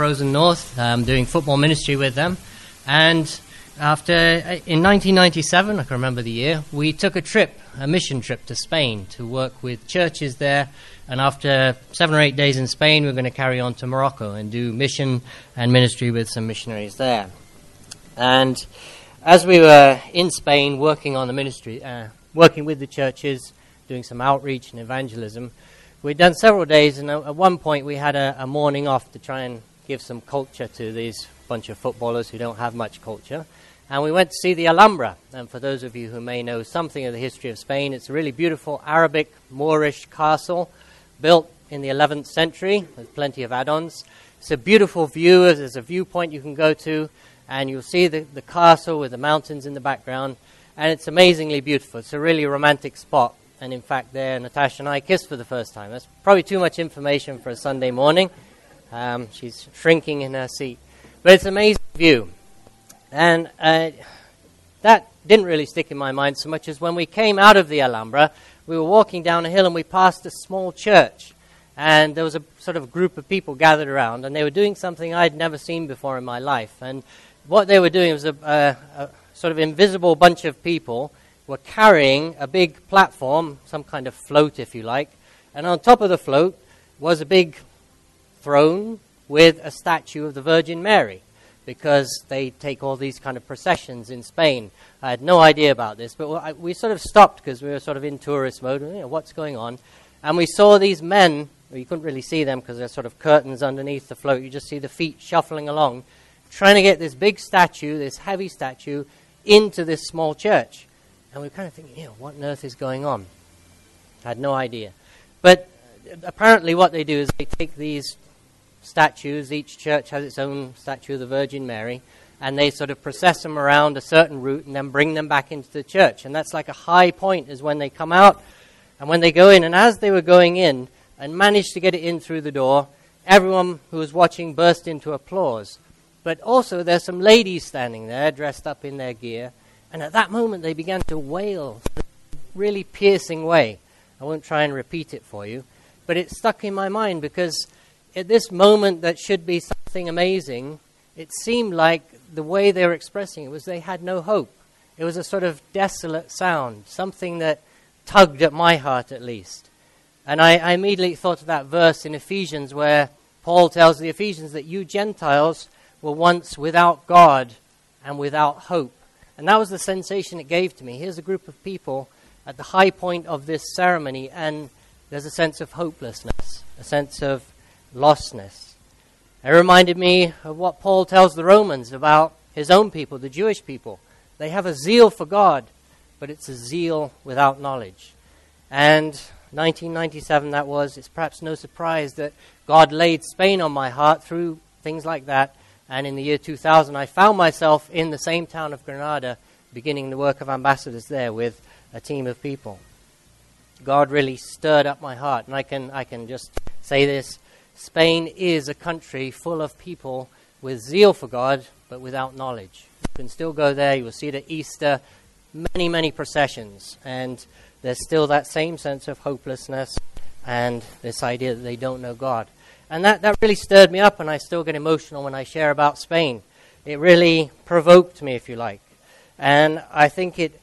Frozen North, um, doing football ministry with them. And after, uh, in 1997, I can remember the year, we took a trip, a mission trip to Spain to work with churches there. And after seven or eight days in Spain, we're going to carry on to Morocco and do mission and ministry with some missionaries there. And as we were in Spain working on the ministry, uh, working with the churches, doing some outreach and evangelism, we'd done several days, and at one point we had a, a morning off to try and give some culture to these bunch of footballers who don't have much culture. And we went to see the Alhambra. And for those of you who may know something of the history of Spain, it's a really beautiful Arabic Moorish castle built in the 11th century with plenty of add ons. It's a beautiful view. There's a viewpoint you can go to, and you'll see the, the castle with the mountains in the background. And it's amazingly beautiful. It's a really romantic spot. And in fact, there, Natasha and I kissed for the first time. That's probably too much information for a Sunday morning. Um, she's shrinking in her seat. But it's an amazing view. And uh, that didn't really stick in my mind so much as when we came out of the Alhambra, we were walking down a hill and we passed a small church. And there was a sort of group of people gathered around, and they were doing something I'd never seen before in my life. And what they were doing was a, a, a sort of invisible bunch of people were carrying a big platform, some kind of float, if you like. And on top of the float was a big throne with a statue of the Virgin Mary because they take all these kind of processions in Spain. I had no idea about this, but we sort of stopped because we were sort of in tourist mode. You know, what's going on? And we saw these men. Well, you couldn't really see them because there's sort of curtains underneath the float. You just see the feet shuffling along, trying to get this big statue, this heavy statue, into this small church. And we were kind of thinking, you know, what on earth is going on? I had no idea. But uh, apparently, what they do is they take these statues. Each church has its own statue of the Virgin Mary. And they sort of process them around a certain route and then bring them back into the church. And that's like a high point, is when they come out and when they go in. And as they were going in and managed to get it in through the door, everyone who was watching burst into applause. But also, there's some ladies standing there dressed up in their gear. And at that moment, they began to wail really piercing way. I won't try and repeat it for you, but it stuck in my mind because at this moment that should be something amazing, it seemed like the way they were expressing it was they had no hope. It was a sort of desolate sound, something that tugged at my heart at least. And I, I immediately thought of that verse in Ephesians where Paul tells the Ephesians that you Gentiles were once without God and without hope. And that was the sensation it gave to me. Here's a group of people at the high point of this ceremony, and there's a sense of hopelessness, a sense of lostness. It reminded me of what Paul tells the Romans about his own people, the Jewish people. They have a zeal for God, but it's a zeal without knowledge. And 1997 that was, it's perhaps no surprise that God laid Spain on my heart through things like that. And in the year 2000, I found myself in the same town of Granada, beginning the work of ambassadors there with a team of people. God really stirred up my heart. And I can, I can just say this Spain is a country full of people with zeal for God, but without knowledge. You can still go there, you will see at Easter many, many processions, and there's still that same sense of hopelessness and this idea that they don't know God. And that, that really stirred me up, and I still get emotional when I share about Spain. It really provoked me, if you like. And I think it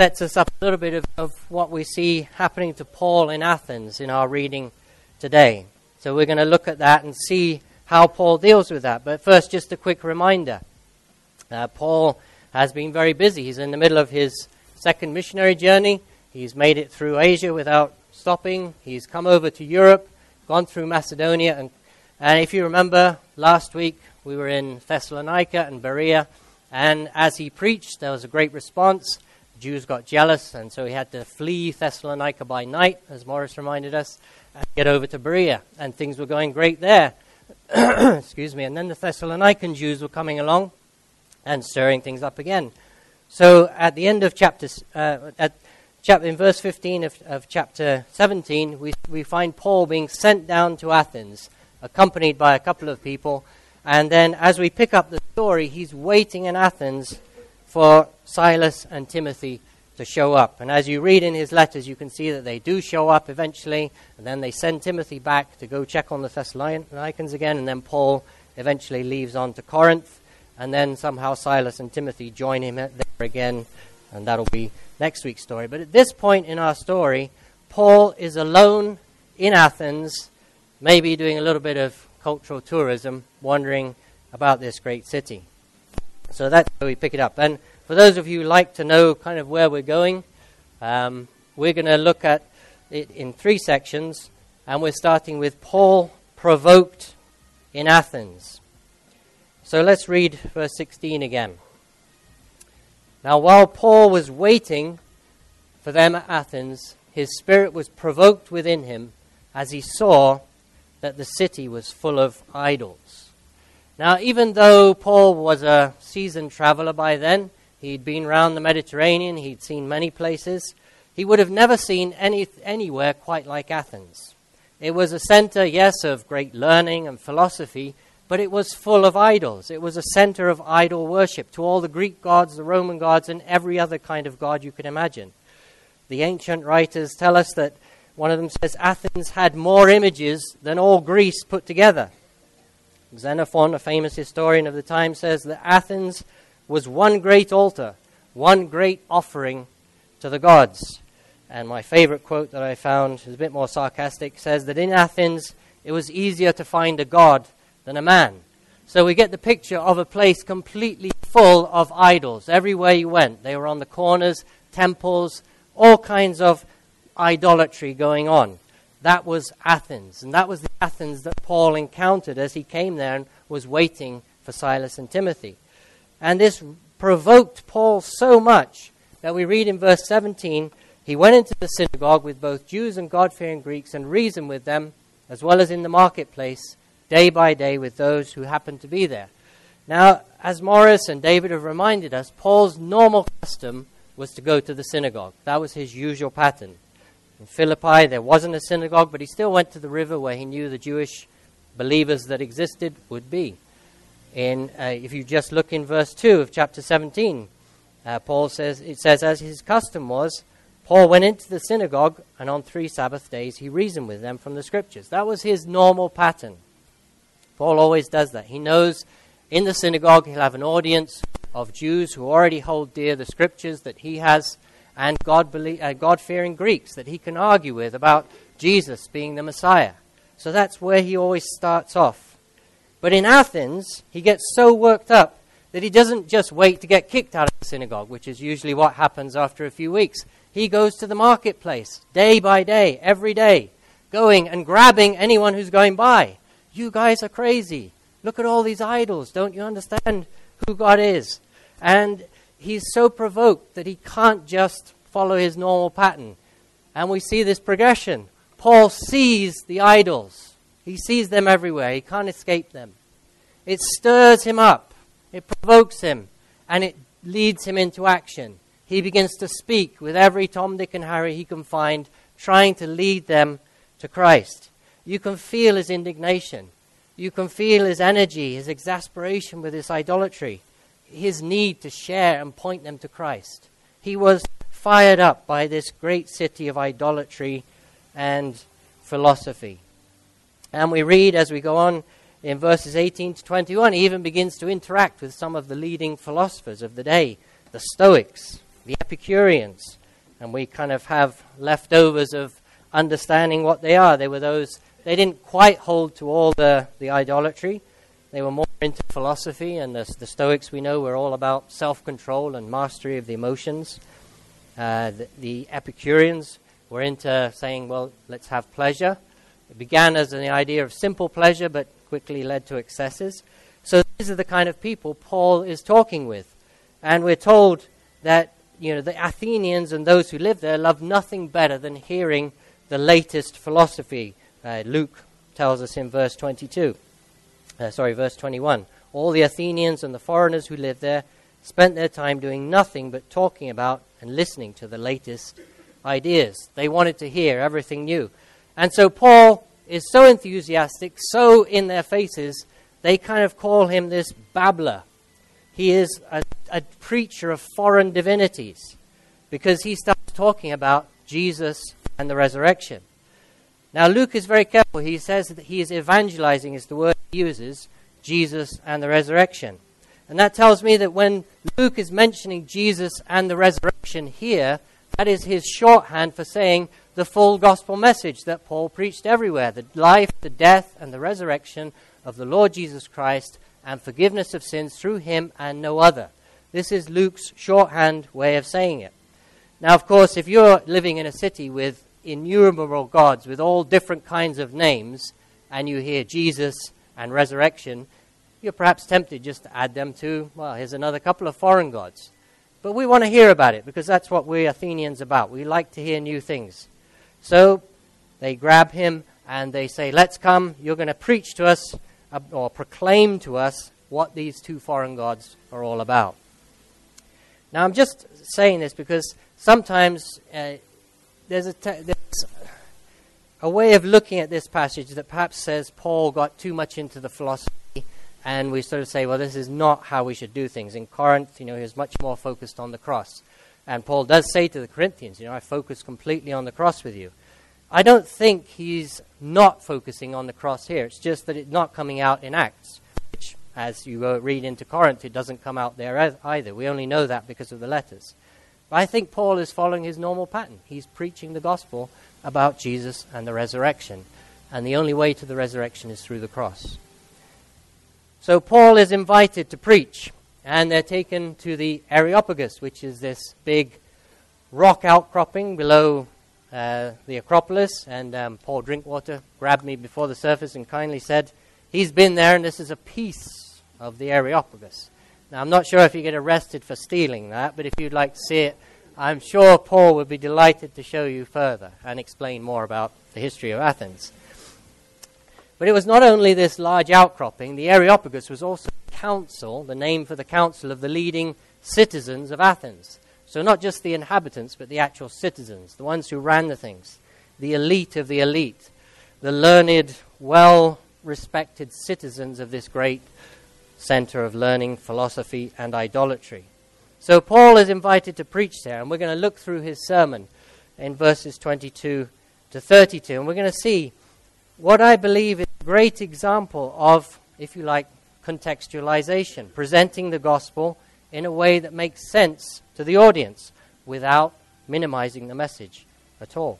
sets us up a little bit of, of what we see happening to Paul in Athens in our reading today. So we're going to look at that and see how Paul deals with that. But first, just a quick reminder. Uh, Paul has been very busy. He's in the middle of his second missionary journey. He's made it through Asia without stopping. He's come over to Europe, gone through Macedonia. And, and if you remember, last week we were in Thessalonica and Berea. And as he preached, there was a great response. Jews got jealous, and so he had to flee Thessalonica by night, as Morris reminded us and get over to Berea, and things were going great there. Excuse me. And then the Thessalonican Jews were coming along and stirring things up again. So at the end of chapter, uh, at chapter in verse 15 of, of chapter 17, we, we find Paul being sent down to Athens, accompanied by a couple of people. And then as we pick up the story, he's waiting in Athens for Silas and Timothy to show up. And as you read in his letters, you can see that they do show up eventually, and then they send Timothy back to go check on the Thessalonians again, and then Paul eventually leaves on to Corinth, and then somehow Silas and Timothy join him there again, and that'll be next week's story. But at this point in our story, Paul is alone in Athens, maybe doing a little bit of cultural tourism, wandering about this great city. So that's where we pick it up. And for those of you who like to know kind of where we're going, um, we're going to look at it in three sections, and we're starting with Paul provoked in Athens. So let's read verse 16 again. Now, while Paul was waiting for them at Athens, his spirit was provoked within him as he saw that the city was full of idols. Now, even though Paul was a seasoned traveler by then, he'd been around the Mediterranean, he'd seen many places, he would have never seen any, anywhere quite like Athens. It was a center, yes, of great learning and philosophy, but it was full of idols. It was a center of idol worship to all the Greek gods, the Roman gods, and every other kind of god you could imagine. The ancient writers tell us that one of them says Athens had more images than all Greece put together. Xenophon, a famous historian of the time, says that Athens was one great altar, one great offering to the gods. And my favorite quote that I found is a bit more sarcastic says that in Athens it was easier to find a god than a man. So we get the picture of a place completely full of idols. Everywhere you went, they were on the corners, temples, all kinds of idolatry going on. That was Athens. And that was the Athens that Paul encountered as he came there and was waiting for Silas and Timothy. And this provoked Paul so much that we read in verse 17 he went into the synagogue with both Jews and God fearing Greeks and reasoned with them, as well as in the marketplace, day by day with those who happened to be there. Now, as Morris and David have reminded us, Paul's normal custom was to go to the synagogue. That was his usual pattern. In Philippi, there wasn't a synagogue, but he still went to the river where he knew the Jewish believers that existed would be. In, uh, if you just look in verse 2 of chapter 17, uh, Paul says, it says, as his custom was, Paul went into the synagogue, and on three Sabbath days he reasoned with them from the scriptures. That was his normal pattern. Paul always does that. He knows in the synagogue he'll have an audience of Jews who already hold dear the scriptures that he has, and God uh, fearing Greeks that he can argue with about Jesus being the Messiah. So that's where he always starts off. But in Athens, he gets so worked up that he doesn't just wait to get kicked out of the synagogue, which is usually what happens after a few weeks. He goes to the marketplace day by day, every day, going and grabbing anyone who's going by. You guys are crazy. Look at all these idols. Don't you understand who God is? And he's so provoked that he can't just follow his normal pattern. And we see this progression. Paul sees the idols, he sees them everywhere. He can't escape them. It stirs him up, it provokes him, and it leads him into action he begins to speak with every Tom, Dick, and Harry he can find, trying to lead them to Christ. You can feel his indignation. You can feel his energy, his exasperation with this idolatry, his need to share and point them to Christ. He was fired up by this great city of idolatry and philosophy. And we read as we go on in verses 18 to 21, he even begins to interact with some of the leading philosophers of the day, the Stoics the Epicureans, and we kind of have leftovers of understanding what they are. They were those, they didn't quite hold to all the, the idolatry. They were more into philosophy, and the, the Stoics we know were all about self control and mastery of the emotions. Uh, the, the, Epicureans were into saying, well, let's have pleasure. It began as an idea of simple pleasure, but quickly led to excesses. So these are the kind of people Paul is talking with. And we're told that you know, the Athenians and those who lived there loved nothing better than hearing the latest philosophy. Uh, Luke tells us in verse 22, uh, sorry, verse 21. All the Athenians and the foreigners who lived there spent their time doing nothing but talking about and listening to the latest ideas. They wanted to hear everything new. And so Paul is so enthusiastic, so in their faces, they kind of call him this babbler. He is a a preacher of foreign divinities because he starts talking about Jesus and the resurrection. Now, Luke is very careful. He says that he is evangelizing, is the word he uses, Jesus and the resurrection. And that tells me that when Luke is mentioning Jesus and the resurrection here, that is his shorthand for saying the full gospel message that Paul preached everywhere the life, the death, and the resurrection of the Lord Jesus Christ and forgiveness of sins through him and no other. This is Luke's shorthand way of saying it. Now, of course, if you're living in a city with innumerable gods with all different kinds of names, and you hear Jesus and resurrection, you're perhaps tempted just to add them to, well, here's another couple of foreign gods. But we want to hear about it because that's what we Athenians about. We like to hear new things. So they grab him and they say, Let's come, you're going to preach to us uh, or proclaim to us what these two foreign gods are all about. Now, I'm just saying this because sometimes uh, there's, there's a way of looking at this passage that perhaps says Paul got too much into the philosophy, and we sort of say, well, this is not how we should do things. In Corinth, you know, he was much more focused on the cross. And Paul does say to the Corinthians, you know, I focus completely on the cross with you. I don't think he's not focusing on the cross here. It's just that it's not coming out in Acts which, as you read into Corinth, it doesn't come out there either. We only know that because of the letters. I think Paul is following his normal pattern. He's preaching the gospel about Jesus and the resurrection. And the only way to the resurrection is through the cross. So Paul is invited to preach, and they're taken to the Areopagus, which is this big rock outcropping below uh, the Acropolis. And um, Paul Drinkwater grabbed me before the surface and kindly said, He's been there, and this is a piece of the Areopagus. Now, I'm not sure if you get arrested for stealing that, but if you'd like to see it, I'm sure Paul would be delighted to show you further and explain more about the history of Athens. But it was not only this large outcropping, the Areopagus was also the council, the name for the council of the leading citizens of Athens. So, not just the inhabitants, but the actual citizens, the ones who ran the things, the elite of the elite, the learned, well respected citizens of this great center of learning, philosophy, and idolatry. So Paul is invited to preach there, and we're going to look through his sermon in verses 22 to 32, and we're going to see what I believe is a great example of, if you like, contextualization, presenting the gospel in a way that makes sense to the audience without minimizing the message at all.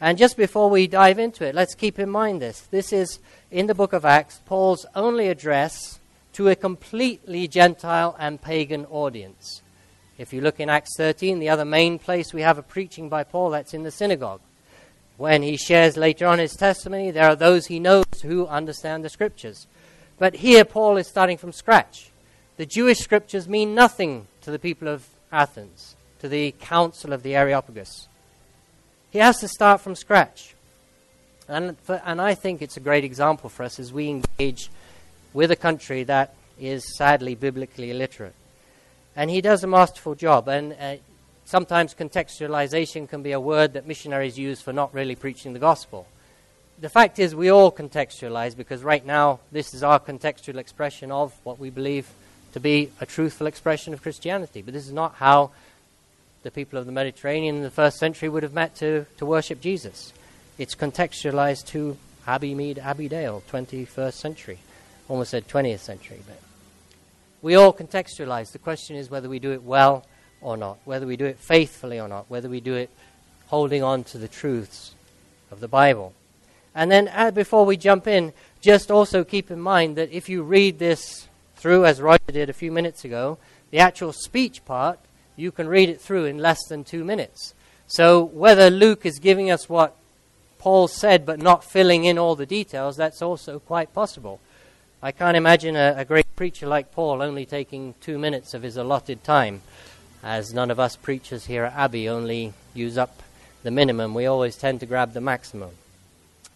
And just before we dive into it, let's keep in mind this. This is, in the book of Acts, Paul's only address to a completely Gentile and pagan audience. If you look in Acts 13, the other main place we have a preaching by Paul, that's in the synagogue. When he shares later on his testimony, there are those he knows who understand the scriptures. But here, Paul is starting from scratch. The Jewish scriptures mean nothing to the people of Athens, to the council of the Areopagus. He has to start from scratch. And, for, and I think it's a great example for us as we engage with a country that is sadly biblically illiterate. And he does a masterful job. And uh, sometimes contextualization can be a word that missionaries use for not really preaching the gospel. The fact is, we all contextualize because right now this is our contextual expression of what we believe to be a truthful expression of Christianity. But this is not how the people of the Mediterranean in the first century would have met to, to worship Jesus. It's contextualized to Abbey Mead, Abbey Dale, 21st century almost said 20th century, but we all contextualize. The question is whether we do it well or not, whether we do it faithfully or not, whether we do it holding on to the truths of the Bible. And then, uh, before we jump in, just also keep in mind that if you read this through, as Roger did a few minutes ago, the actual speech part, you can read it through in less than two minutes. So, whether Luke is giving us what Paul said but not filling in all the details, that's also quite possible. I can't imagine a, a, great preacher like Paul only taking two minutes of his allotted time, as none of us preachers here at Abbey only use up the minimum. We always tend to grab the maximum.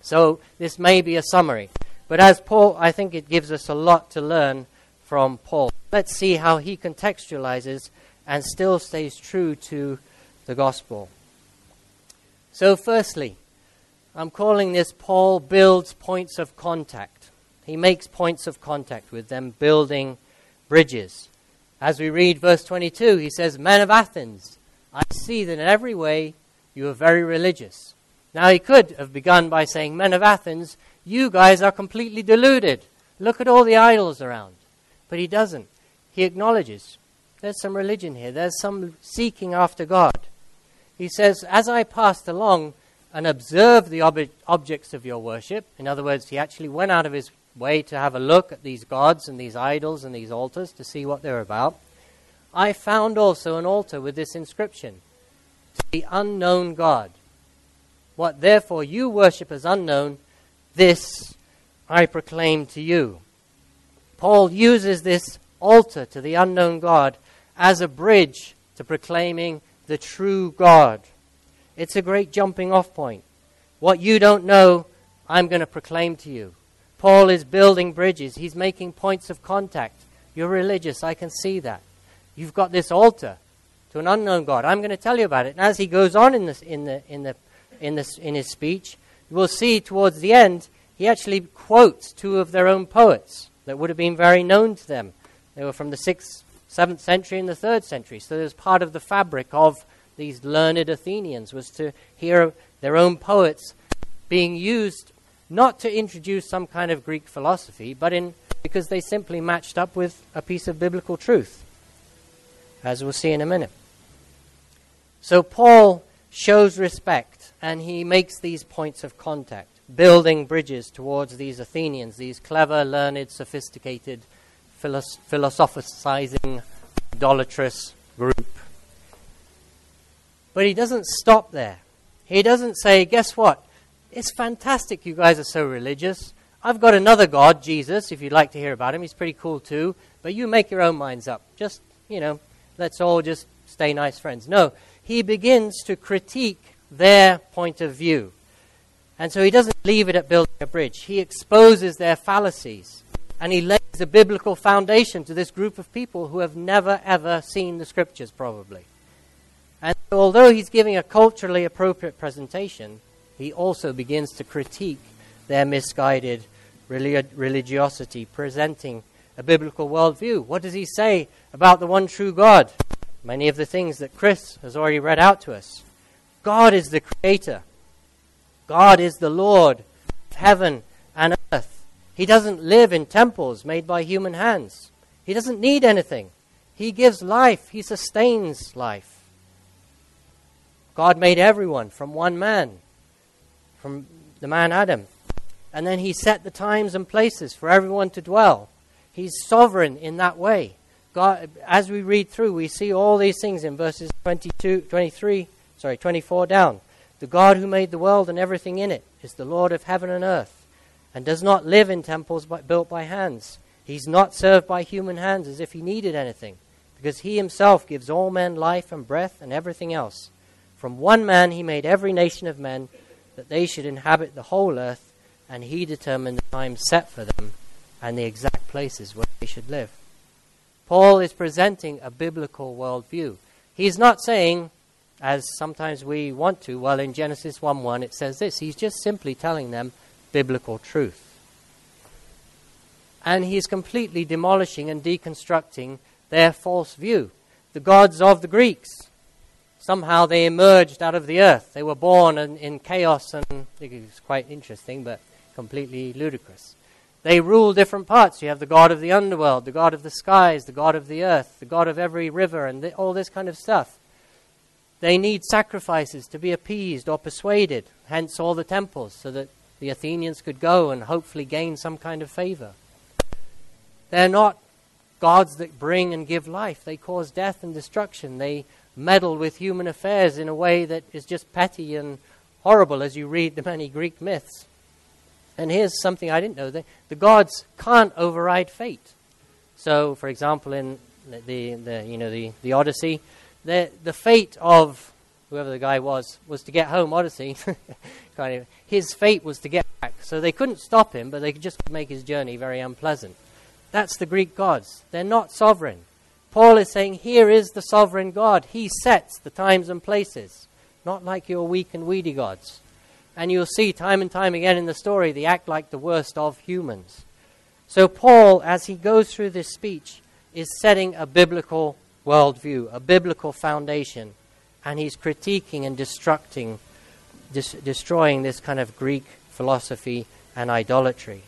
So this may be a summary. But as Paul, I think it gives us a lot to learn from Paul. Let's see how he contextualizes and still stays true to the gospel. So, firstly, I'm calling this Paul builds points of contact. He makes points of contact with them, building bridges. As we read verse 22, he says, Men of Athens, I see that in every way you are very religious. Now, he could have begun by saying, Men of Athens, you guys are completely deluded. Look at all the idols around. But he doesn't. He acknowledges there's some religion here, there's some seeking after God. He says, As I passed along and observed the ob- objects of your worship, in other words, he actually went out of his way to have a look at these gods and these idols and these altars to see what they're about. I found also an altar with this inscription To the unknown God. What therefore you worship as unknown, this I proclaim to you. Paul uses this altar to the unknown God as a bridge to proclaiming the true God. It's a great jumping off point. What you don't know, I'm going to proclaim to you. Paul is building bridges, he's making points of contact. You're religious, I can see that. You've got this altar to an unknown God. I'm going to tell you about it. And as he goes on in, this, in, the, in, the, in, this, in his speech, you will see towards the end, he actually quotes two of their own poets that would have been very known to them. They were from the 6th, 7th century and the 3rd century. So there's part of the fabric of these learned Athenians was to hear their own poets being used not to introduce some kind of Greek philosophy, but in, because they simply matched up with a piece of biblical truth, as we'll see in a minute. So Paul shows respect and he makes these points of contact, building bridges towards these Athenians, these clever, learned, sophisticated, philosoph- philosophizing, idolatrous group. But he doesn't stop there. He doesn't say, guess what? It's fantastic you guys are so religious. I've got another God, Jesus, if you'd like to hear about him. He's pretty cool too. But you make your own minds up. Just, you know, let's all just stay nice friends. No, he begins to critique their point of view. And so he doesn't leave it at building a bridge. He exposes their fallacies. And he lays a biblical foundation to this group of people who have never, ever seen the scriptures, probably. And although he's giving a culturally appropriate presentation, he also begins to critique their misguided religiosity, presenting a biblical worldview. What does he say about the one true God? Many of the things that Chris has already read out to us. God is the creator, God is the Lord of heaven and earth. He doesn't live in temples made by human hands. He doesn't need anything. He gives life, He sustains life. God made everyone from one man from the man Adam. And then he set the times and places for everyone to dwell. He's sovereign in that way. God, as we read through, we see all these things in verses 22, 23, sorry, 24 down. The God who made the world and everything in it is the Lord of heaven and earth, and does not live in temples by, built by hands. He's not served by human hands as if he needed anything, because he himself gives all men life and breath and everything else. From one man he made every nation of men that they should inhabit the whole earth, and he determined the time set for them and the exact places where they should live. Paul is presenting a biblical worldview. He's not saying, as sometimes we want to, well, in Genesis 1 1 it says this. He's just simply telling them biblical truth. And he's completely demolishing and deconstructing their false view. The gods of the Greeks somehow they emerged out of the earth. They were born in, in chaos, and it's quite interesting, but completely ludicrous. They rule different parts. You have the god of the underworld, the god of the skies, the god of the earth, the god of every river, and the, all this kind of stuff. They need sacrifices to be appeased or persuaded, hence all the temples, so that the Athenians could go and hopefully gain some kind of favor. They're not gods that bring and give life, they cause death and destruction. They meddle with human affairs in a way that is just petty and horrible as you read the many Greek myths. And here's something I didn't know the, the gods can't override fate. So, for example, in the, the, you know, the, the Odyssey, the, the fate of whoever the guy was was to get home, Odyssey. kind of, his fate was to get back. So they couldn't stop him, but they could just make his journey very unpleasant. That's the Greek gods. They're not sovereign. Paul is saying, Here is the sovereign God. He sets the times and places, not like your weak and weedy gods. And you'll see time and time again in the story, they act like the worst of humans. So, Paul, as he goes through this speech, is setting a biblical worldview, a biblical foundation, and he's critiquing and destructing, dis- destroying this kind of Greek philosophy and idolatry.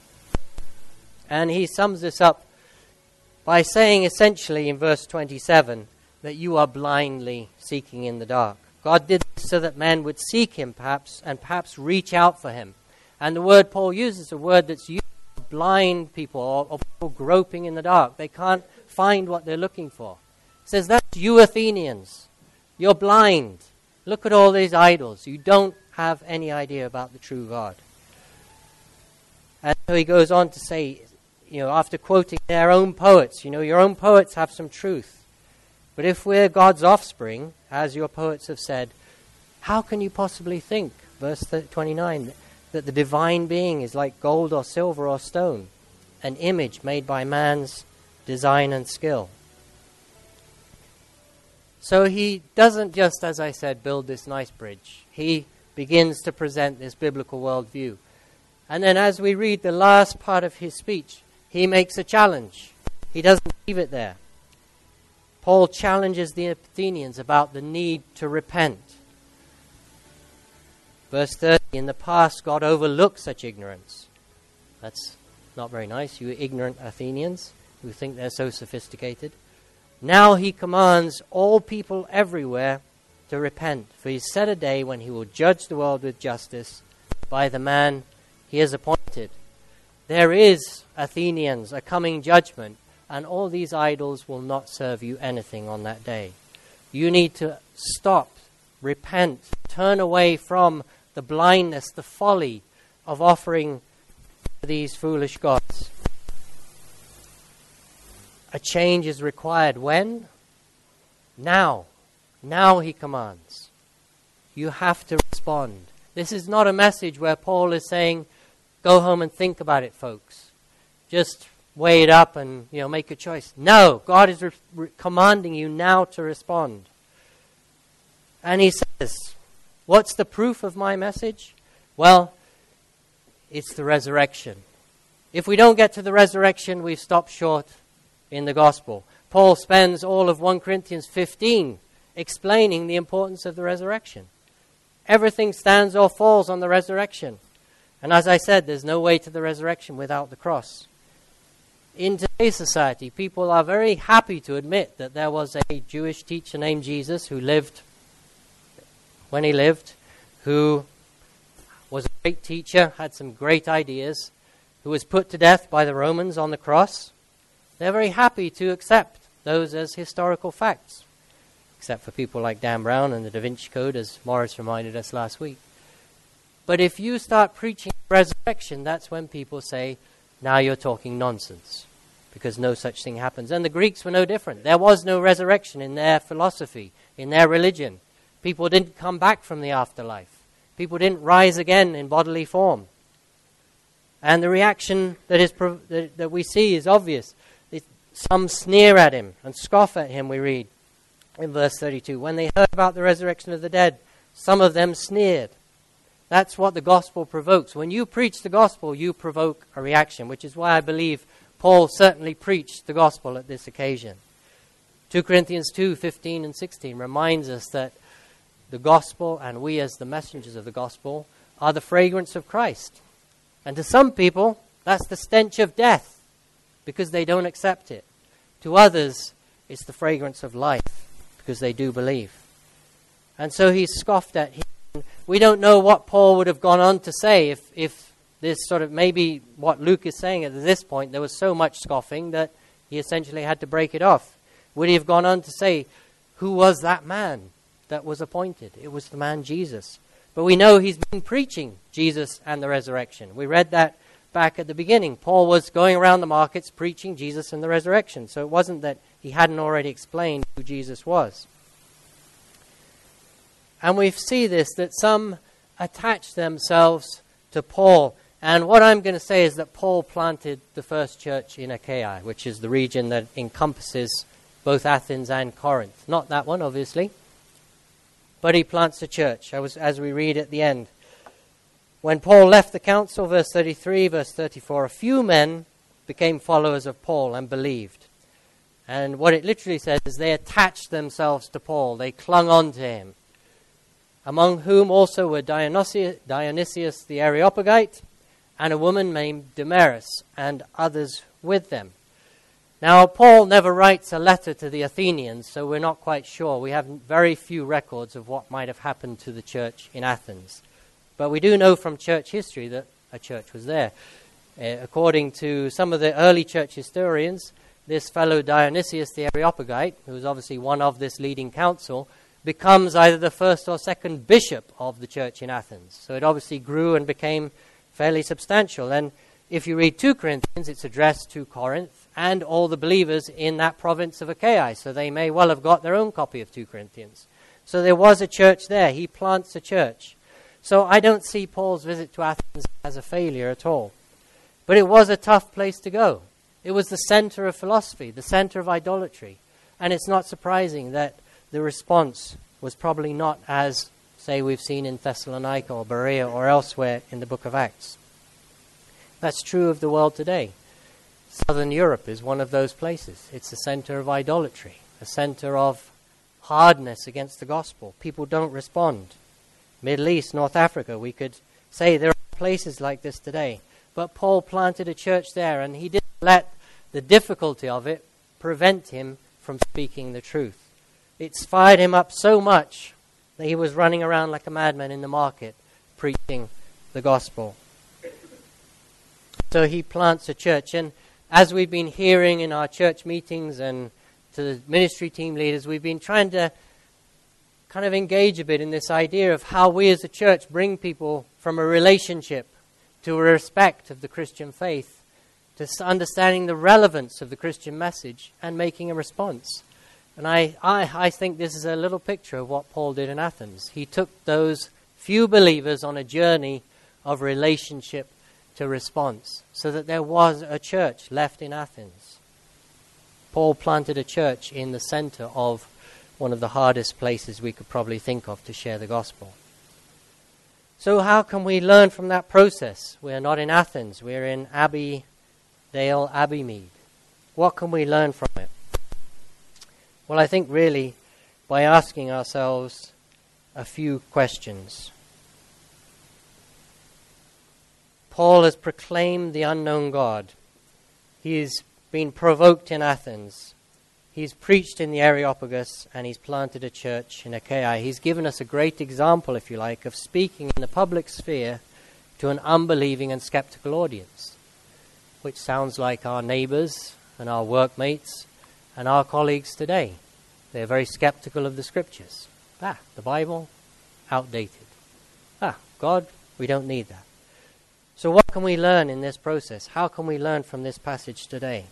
And he sums this up by saying essentially in verse 27 that you are blindly seeking in the dark. God did this so that man would seek him, perhaps, and perhaps reach out for him. And the word Paul uses, a word that's used for blind people or, or people groping in the dark. They can't find what they're looking for. He says, That's you, Athenians. You're blind. Look at all these idols. You don't have any idea about the true God. And so he goes on to say, you know, after quoting their own poets, you know, your own poets have some truth. But if we're God's offspring, as your poets have said, how can you possibly think, verse 29, that the divine being is like gold or silver or stone, an image made by man's design and skill? So he doesn't just, as I said, build this nice bridge. He begins to present this biblical worldview. And then as we read the last part of his speech, he makes a challenge. He doesn't leave it there. Paul challenges the Athenians about the need to repent. Verse 30 In the past, God overlooked such ignorance. That's not very nice, you ignorant Athenians who think they're so sophisticated. Now he commands all people everywhere to repent, for he set a day when he will judge the world with justice by the man he has appointed. There is, Athenians, a coming judgment, and all these idols will not serve you anything on that day. You need to stop, repent, turn away from the blindness, the folly of offering these foolish gods. A change is required when? Now. Now, he commands. You have to respond. This is not a message where Paul is saying, go home and think about it, folks. Just weigh it up and you know make a choice. No, God is re- re- commanding you now to respond. And he says, "What's the proof of my message?" Well, it's the resurrection. If we don't get to the resurrection, we've stopped short in the gospel. Paul spends all of 1 Corinthians 15 explaining the importance of the resurrection. Everything stands or falls on the resurrection. And as I said, there's no way to the resurrection without the cross. In today's society, people are very happy to admit that there was a Jewish teacher named Jesus who lived when he lived, who was a great teacher, had some great ideas, who was put to death by the Romans on the cross. They're very happy to accept those as historical facts, except for people like Dan Brown and the Da Vinci Code, as Morris reminded us last week. But if you start preaching resurrection, that's when people say, now you're talking nonsense, because no such thing happens. And the Greeks were no different. There was no resurrection in their philosophy, in their religion. People didn't come back from the afterlife, people didn't rise again in bodily form. And the reaction that, is, that, we see is obvious. Some sneer at him and scoff at him, we read in verse 32. When they heard about the resurrection of the dead, some of them sneered. That's what the gospel provokes. When you preach the gospel, you provoke a reaction, which is why I believe Paul certainly preached the gospel at this occasion. 2 Corinthians 2 15 and 16 reminds us that the gospel and we, as the messengers of the gospel, are the fragrance of Christ. And to some people, that's the stench of death because they don't accept it. To others, it's the fragrance of life because they do believe. And so he's scoffed at him. We don't know what Paul would have gone on to say if, if this sort of maybe what Luke is saying at this point, there was so much scoffing that he essentially had to break it off. Would he have gone on to say, Who was that man that was appointed? It was the man Jesus. But we know he's been preaching Jesus and the resurrection. We read that back at the beginning. Paul was going around the markets preaching Jesus and the resurrection. So it wasn't that he hadn't already explained who Jesus was. And we see this that some attach themselves to Paul. And what I'm going to say is that Paul planted the first church in Achaia, which is the region that encompasses both Athens and Corinth. Not that one, obviously. But he plants a church, as we read at the end. When Paul left the council, verse 33, verse 34, a few men became followers of Paul and believed. And what it literally says is they attached themselves to Paul, they clung on to him. Among whom also were Dionysius, Dionysius the Areopagite and a woman named Damaris, and others with them. Now, Paul never writes a letter to the Athenians, so we're not quite sure. We have very few records of what might have happened to the church in Athens. But we do know from church history that a church was there. Uh, according to some of the early church historians, this fellow Dionysius the Areopagite, who was obviously one of this leading council, becomes either the first or second bishop of the church in Athens. So it obviously grew and became fairly substantial. And if you read 2 Corinthians, it's addressed to Corinth and all the believers in that province of Achaia. So they may well have got their own copy of 2 Corinthians. So there was a church there. He plants a church. So I don't see Paul's visit to Athens as a failure at all. But it was a tough place to go. It was the center of philosophy, the center of idolatry. And it's not surprising that the response was probably not as, say, we've seen in Thessalonica or Berea or elsewhere in the book of Acts. That's true of the world today. Southern Europe is one of those places. It's a center of idolatry, a center of hardness against the gospel. People don't respond. Middle East, North Africa, we could say there are places like this today. But Paul planted a church there, and he didn't let the difficulty of it prevent him from speaking the truth. It's fired him up so much that he was running around like a madman in the market preaching the gospel. So he plants a church. And as we've been hearing in our church meetings and to the ministry team leaders, we've been trying to kind of engage a bit in this idea of how we as a church bring people from a relationship to a respect of the Christian faith, to understanding the relevance of the Christian message and making a response. And I, I, I think this is a little picture of what Paul did in Athens. He took those few believers on a journey of relationship to response, so that there was a church left in Athens. Paul planted a church in the center of one of the hardest places we could probably think of to share the gospel. So, how can we learn from that process? We're not in Athens, we're in Abbey Dale, Abbeymead. What can we learn from it? Well, I think really by asking ourselves a few questions. Paul has proclaimed the unknown God. He's been provoked in Athens. He's preached in the Areopagus and he's planted a church in Achaia. He's given us a great example, if you like, of speaking in the public sphere to an unbelieving and skeptical audience, which sounds like our neighbors and our workmates and our colleagues today. They're very skeptical of the scriptures. Ah, the Bible, outdated. Ah, God, we don't need that. So, what can we learn in this process? How can we learn from this passage today?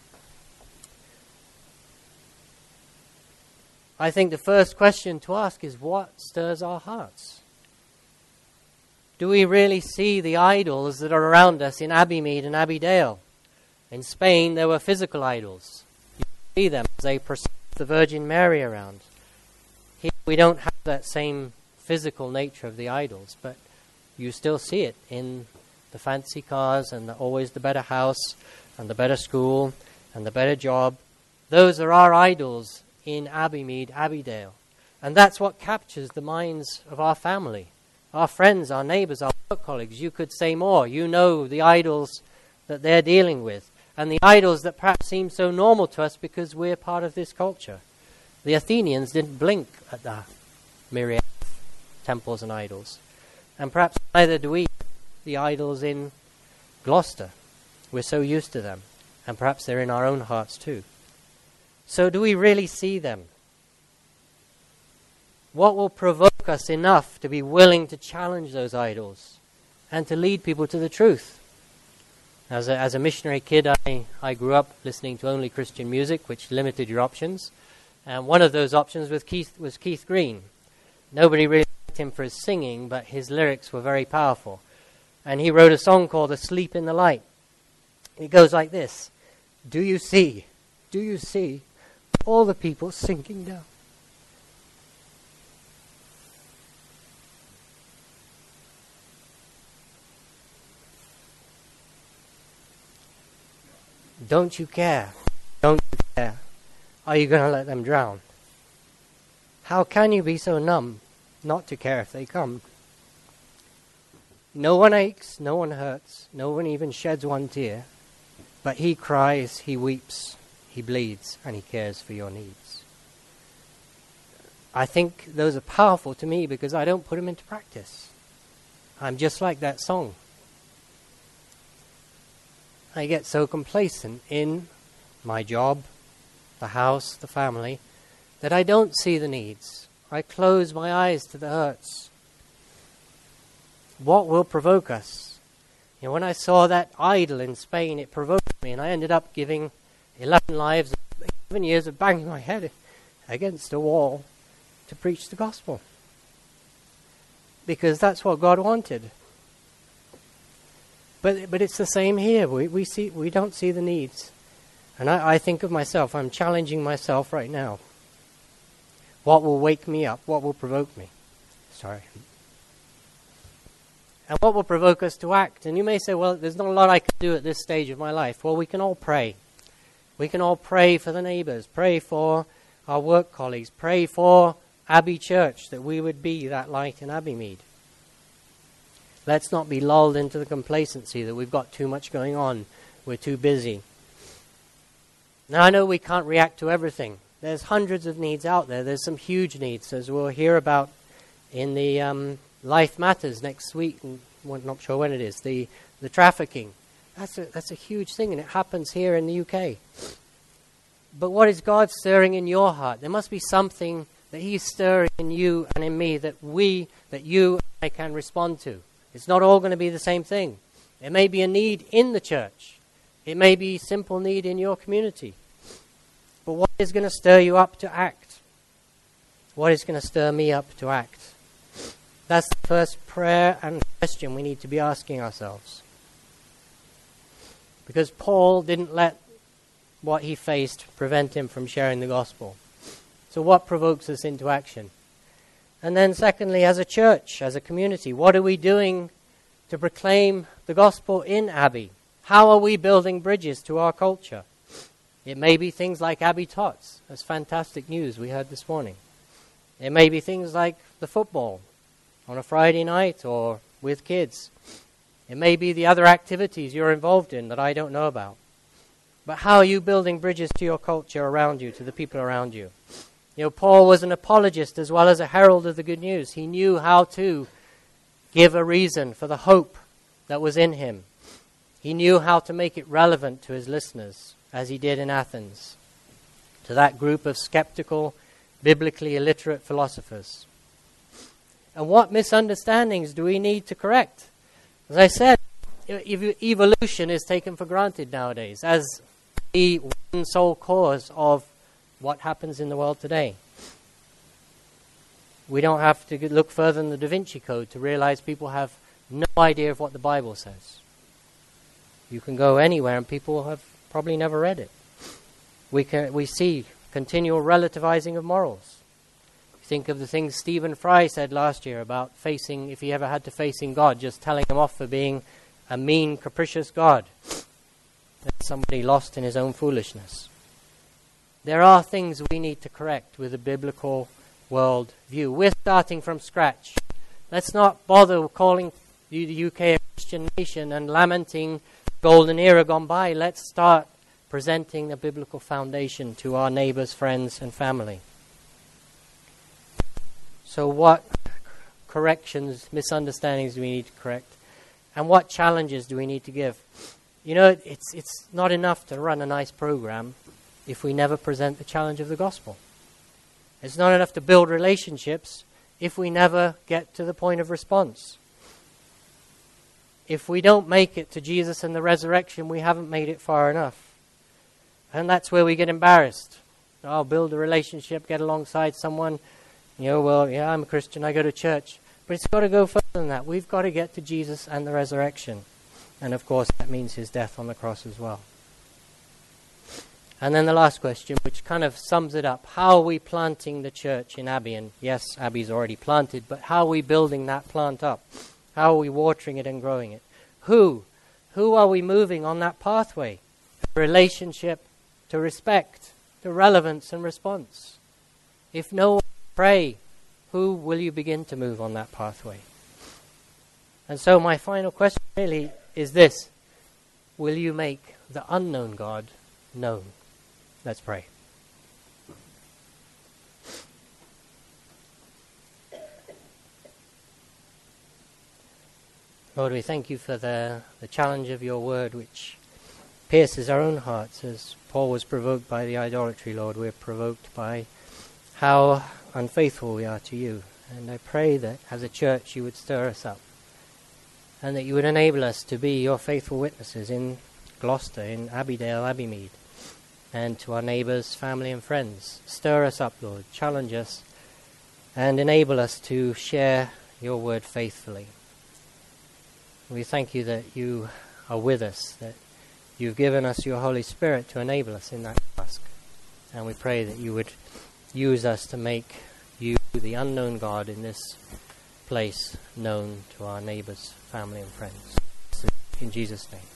I think the first question to ask is what stirs our hearts? Do we really see the idols that are around us in Abbeymead and Abbeydale? In Spain, there were physical idols. See them as they process the Virgin Mary around. Here, we don't have that same physical nature of the idols, but you still see it in the fancy cars and the, always the better house and the better school and the better job. Those are our idols in Abbeymead, Abbeydale. And that's what captures the minds of our family, our friends, our neighbors, our work colleagues. You could say more. You know the idols that they're dealing with, and the idols that perhaps seem so normal to us because we're part of this culture. The Athenians didn't blink at the myriad temples and idols. And perhaps neither do we the idols in Gloucester. We're so used to them. And perhaps they're in our own hearts too. So, do we really see them? What will provoke us enough to be willing to challenge those idols and to lead people to the truth? As a, as a missionary kid, I, I grew up listening to only Christian music, which limited your options. And one of those options was Keith, was Keith Green. Nobody really liked him for his singing, but his lyrics were very powerful and he wrote a song called Asleep in the Light. It goes like this Do you see, do you see all the people sinking down? Don't you care? Don't you care? Are you going to let them drown? How can you be so numb not to care if they come? No one aches, no one hurts, no one even sheds one tear. But he cries, he weeps, he bleeds, and he cares for your needs. I think those are powerful to me because I don't put them into practice. I'm just like that song. I get so complacent in my job, the house, the family, that I don't see the needs. I close my eyes to the hurts. What will provoke us? You know, when I saw that idol in Spain, it provoked me, and I ended up giving 11 lives, 11 years of banging my head against a wall to preach the gospel. Because that's what God wanted. But, but it's the same here. We, we, see, we don't see the needs. And I, I think of myself, I'm challenging myself right now. What will wake me up? What will provoke me? Sorry. And what will provoke us to act? And you may say, well, there's not a lot I can do at this stage of my life. Well, we can all pray. We can all pray for the neighbors, pray for our work colleagues, pray for Abbey Church that we would be that light in Abbeymead. Let's not be lulled into the complacency that we've got too much going on, we're too busy. Now, I know we can't react to everything. There's hundreds of needs out there. There's some huge needs, as we'll hear about in the um, Life Matters next week. I'm not sure when it is. The the trafficking. That's a that's a huge thing, and it happens here in the UK. But what is God stirring in your heart? There must be something that He's stirring in you and in me that we, that you and I can respond to. It's not all going to be the same thing. It may be a need in the church. It may be simple need in your community. But what is going to stir you up to act? What is going to stir me up to act? That's the first prayer and question we need to be asking ourselves. Because Paul didn't let what he faced prevent him from sharing the gospel. So, what provokes us into action? And then, secondly, as a church, as a community, what are we doing to proclaim the gospel in Abbey? How are we building bridges to our culture? It may be things like Abbey Tots. That's fantastic news we heard this morning. It may be things like the football on a Friday night or with kids. It may be the other activities you're involved in that I don't know about. But how are you building bridges to your culture around you, to the people around you? You know, Paul was an apologist as well as a herald of the good news. He knew how to give a reason for the hope that was in him. He knew how to make it relevant to his listeners as he did in Athens, to that group of skeptical, biblically illiterate philosophers. And what misunderstandings do we need to correct? As I said, evolution is taken for granted nowadays as the one sole cause of what happens in the world today. We don't have to look further than the Da Vinci Code to realize people have no idea of what the Bible says. You can go anywhere and people have probably never read it. We, can, we see continual relativizing of morals. Think of the things Stephen Fry said last year about facing, if he ever had to facing God, just telling him off for being a mean, capricious God. that Somebody lost in his own foolishness. There are things we need to correct with a biblical world view. We're starting from scratch. Let's not bother calling the UK a Christian nation and lamenting golden era gone by, let's start presenting a biblical foundation to our neighbors, friends, and family. So, what corrections, misunderstandings do we need to correct? And what challenges do we need to give? You know, it's, it's not enough to run a nice program if we never present the challenge of the gospel. It's not enough to build relationships if we never get to the point of response if we don't make it to Jesus and the resurrection, we haven't made it far enough. And that's where we get embarrassed. I'll build a relationship, get alongside someone. You know, well, yeah, I'm a Christian, I go to church. But it's got to go further than that. We've got to get to Jesus and the resurrection. And of course, that means his death on the cross as well. And then the last question, which kind of sums it up how are we planting the church in Abbey? And yes, Abbey's already planted, but how are we building that plant up? How are we watering it and growing it? Who? Who are we moving on that pathway? Relationship to respect, to relevance and response. If no one pray, who will you begin to move on that pathway? And so, my final question really is this Will you make the unknown God known? Let's pray. Lord, we thank you for the, the challenge of your word, which pierces our own hearts. As Paul was provoked by the idolatry, Lord, we're provoked by how unfaithful we are to you. And I pray that as a church you would stir us up and that you would enable us to be your faithful witnesses in Gloucester, in Abbeydale, Abbeymead, and to our neighbours, family, and friends. Stir us up, Lord, challenge us, and enable us to share your word faithfully. We thank you that you are with us, that you've given us your Holy Spirit to enable us in that task. And we pray that you would use us to make you, the unknown God, in this place known to our neighbours, family, and friends. In Jesus' name.